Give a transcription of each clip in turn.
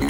Well,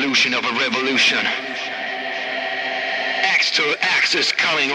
evolution of a revolution. X to X is coming.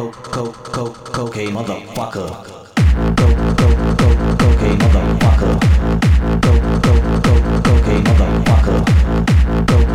coke, coke, coke, cocaine, motherfucker. Coke, coke, coke, cocaine, motherfucker. Coke, coke, coke, cocaine, motherfucker.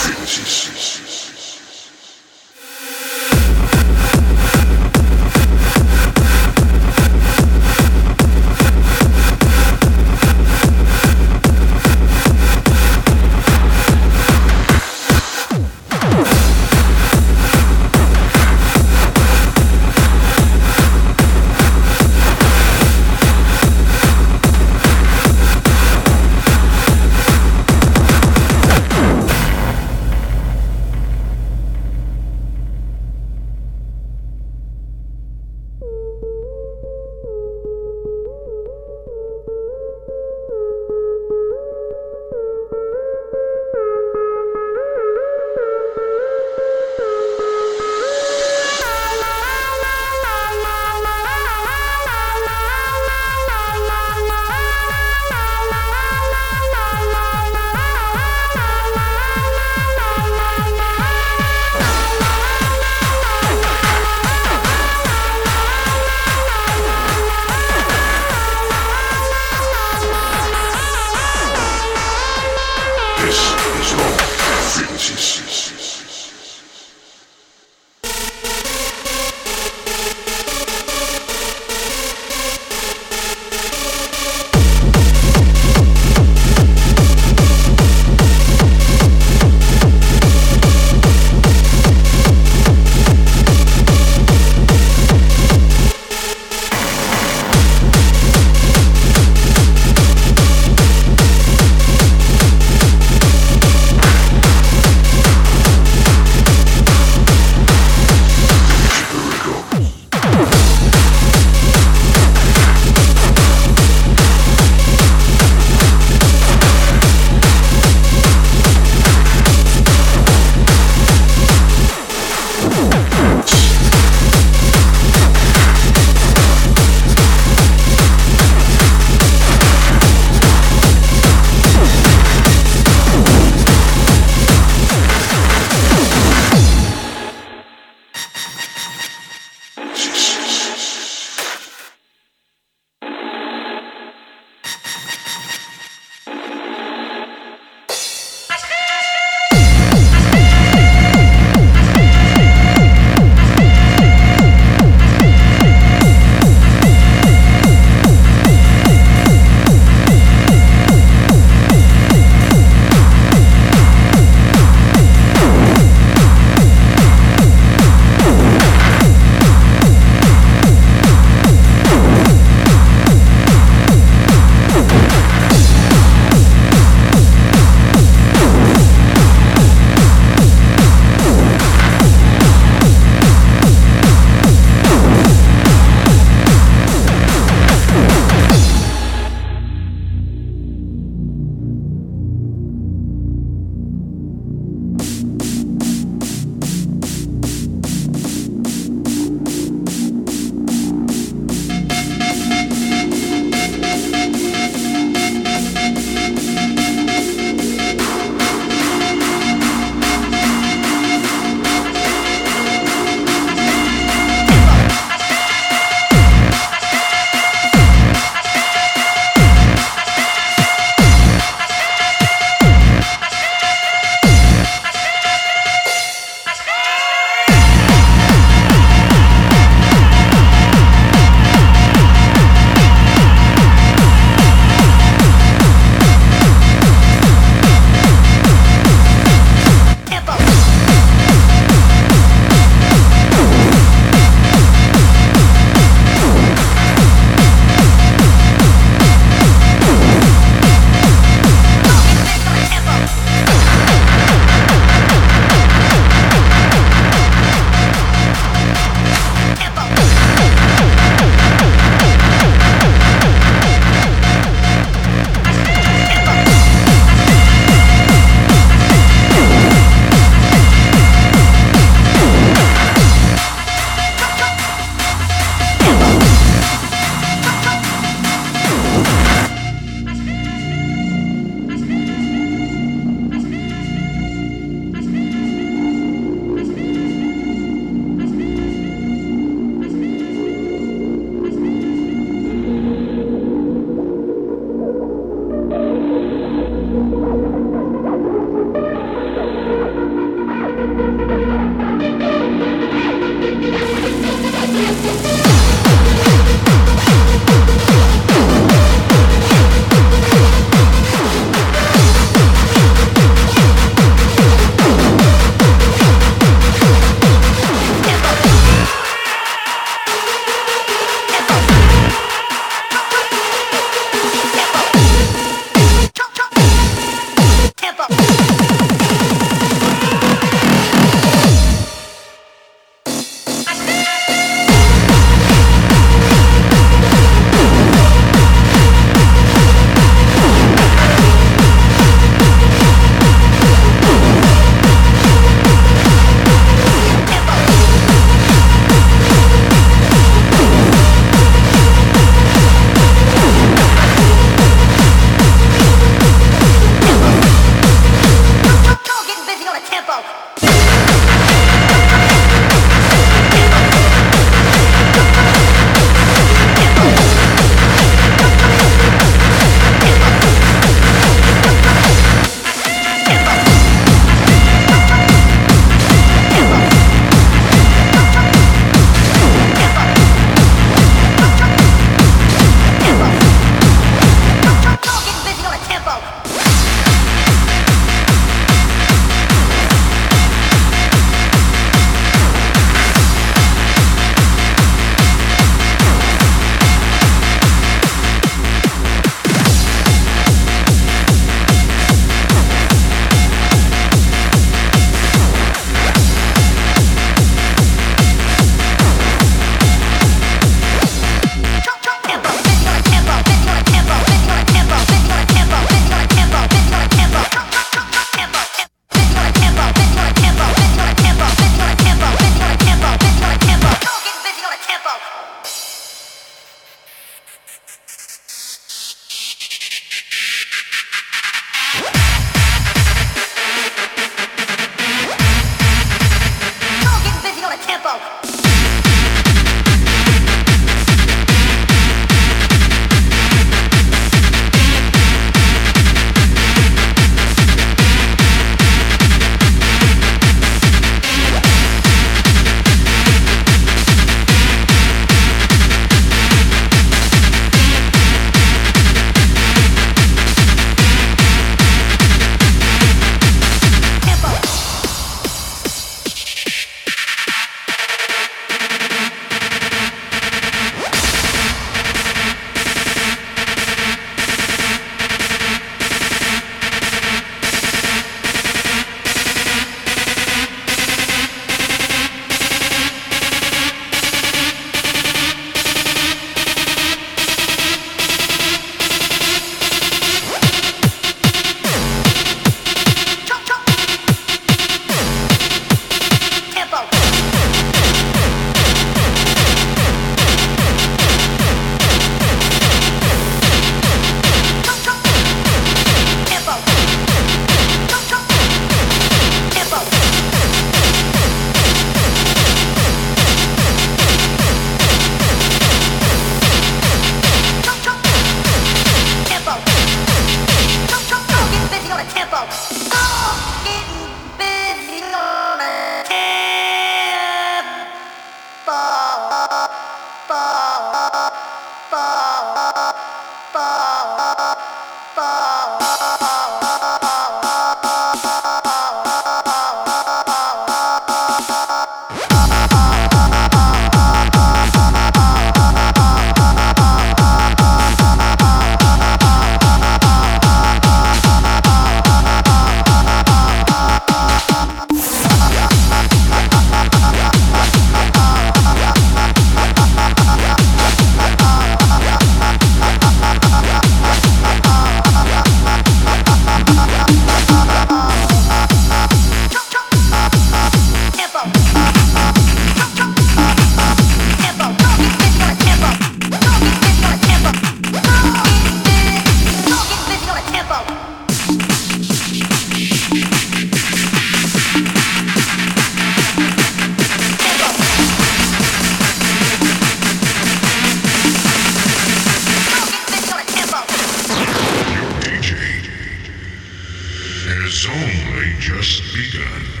It's only just begun.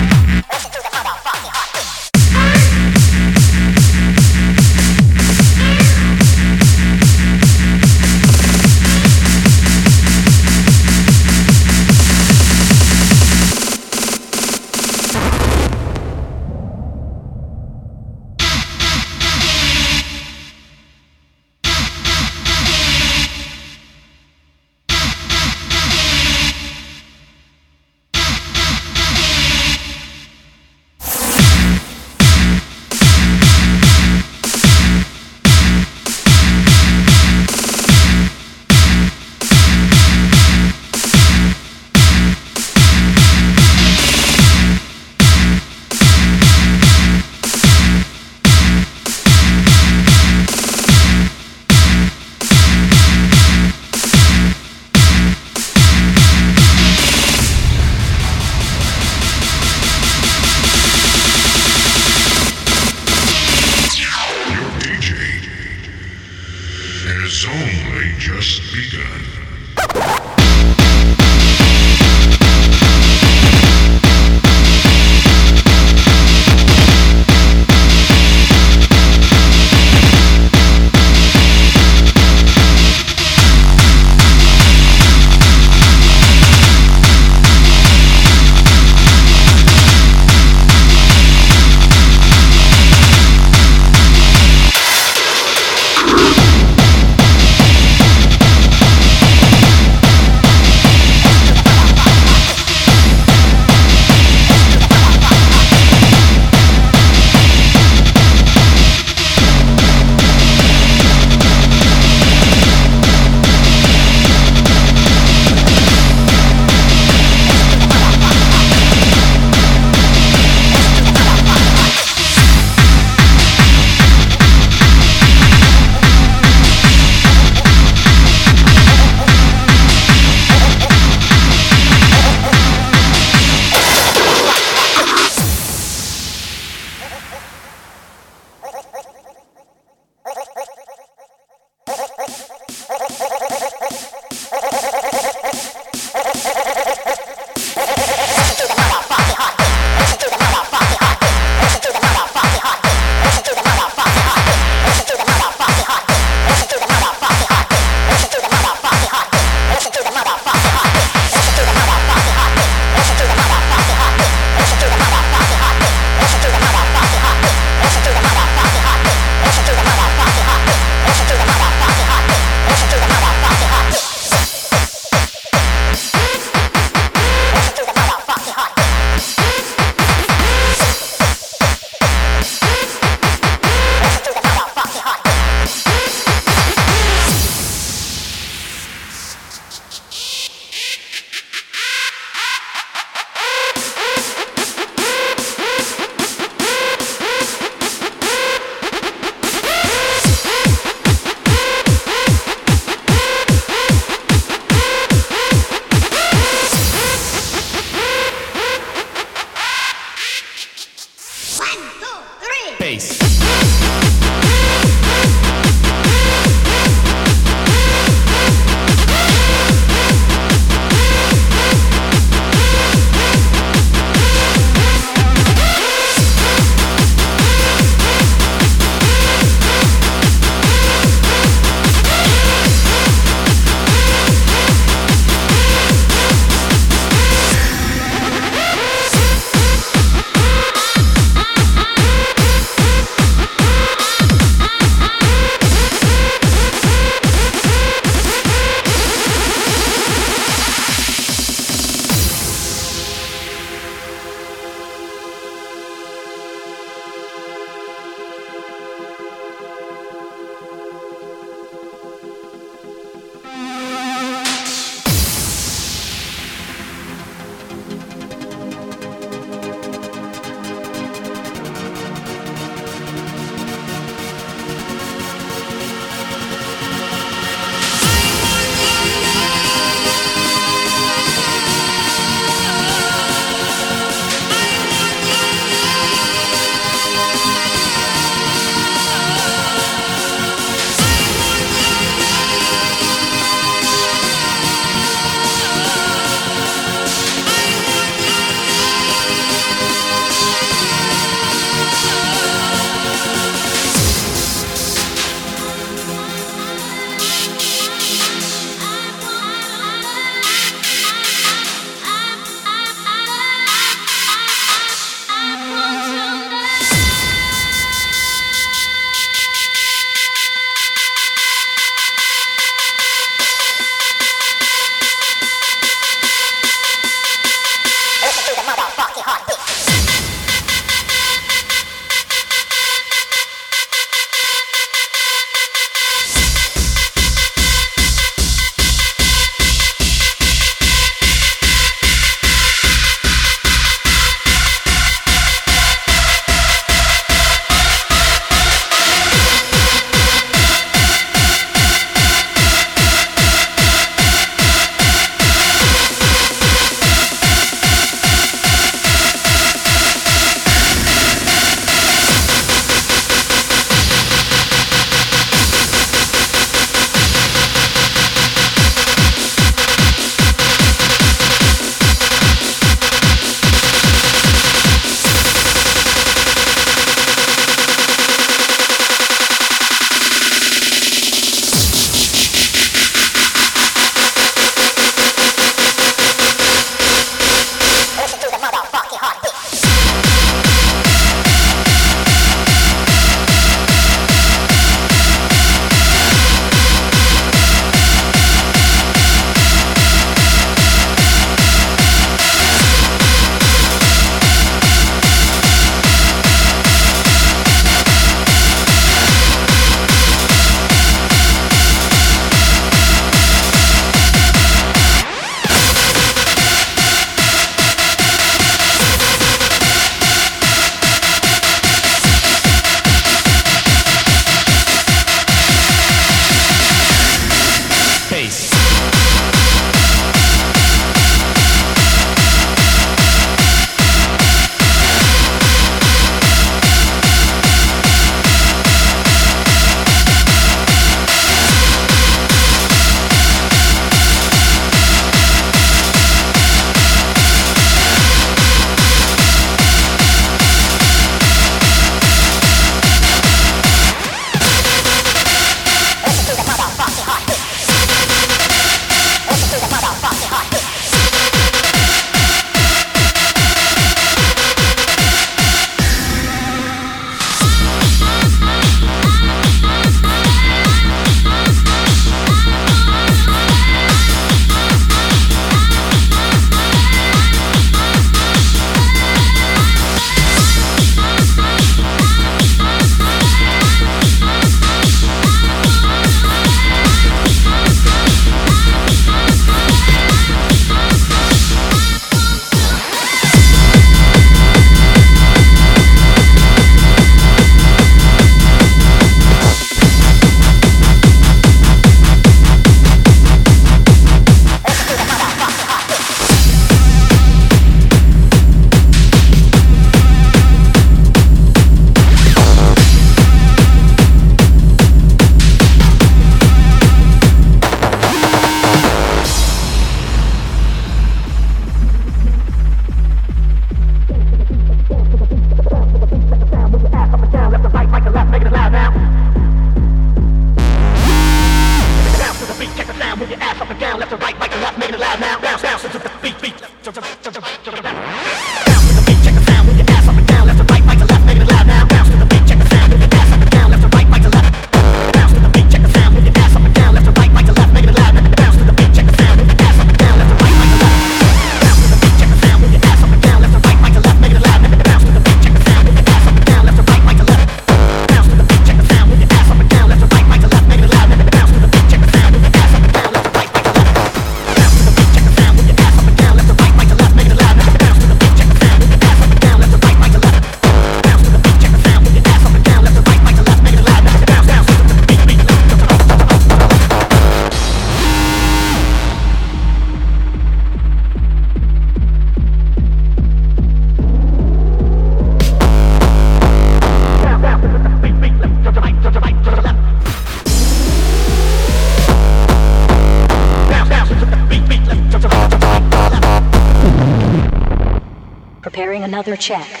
Another check.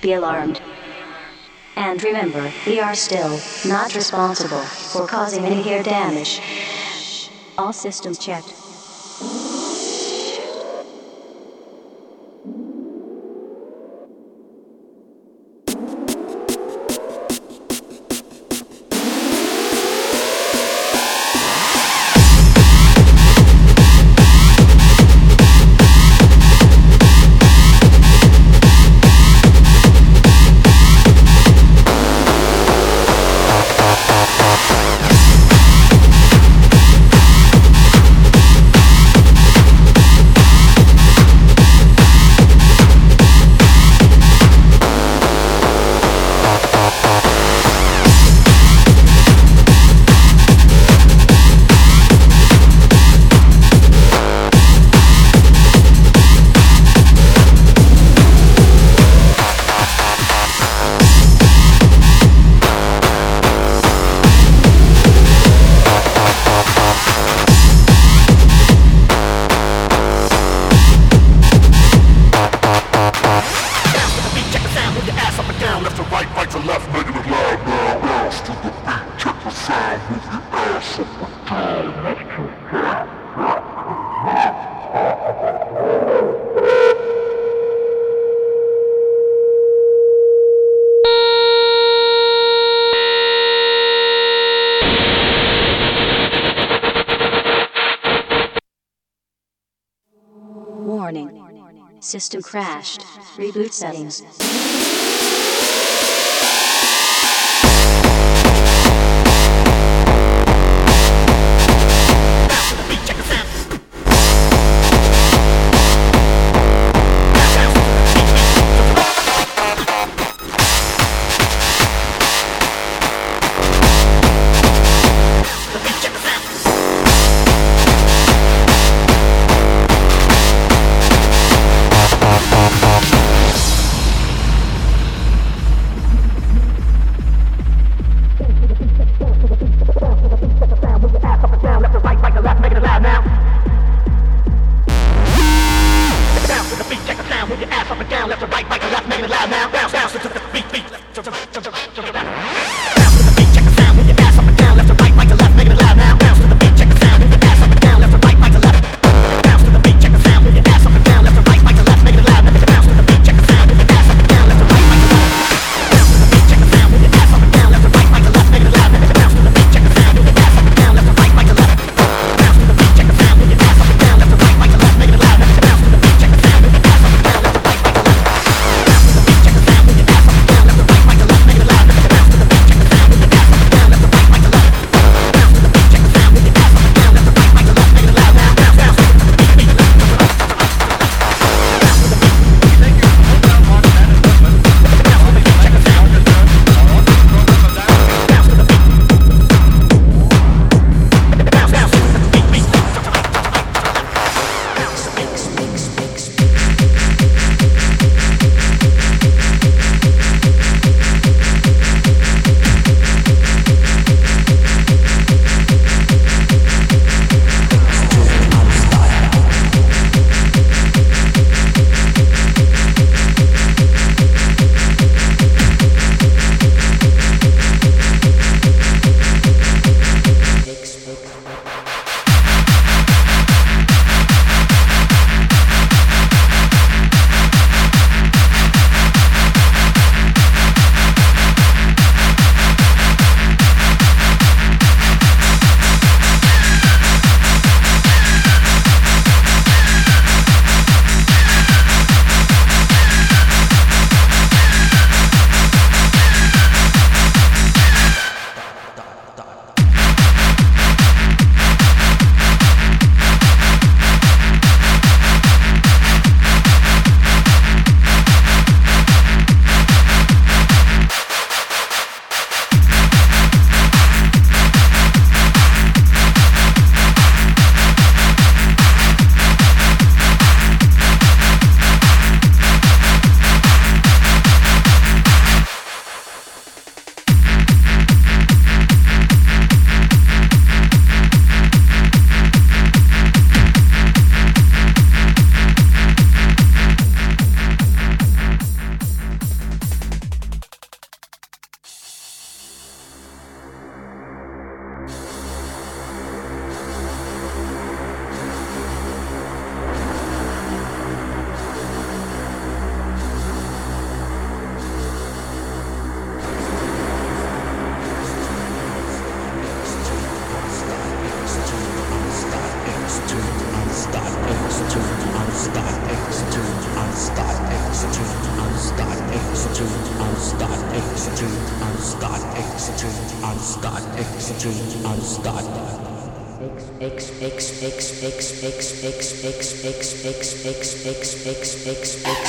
Be alarmed. And remember, we are still not responsible for causing any hair damage. All systems checked. System crashed. Reboot settings. fix fix fix fix fix fix fix fix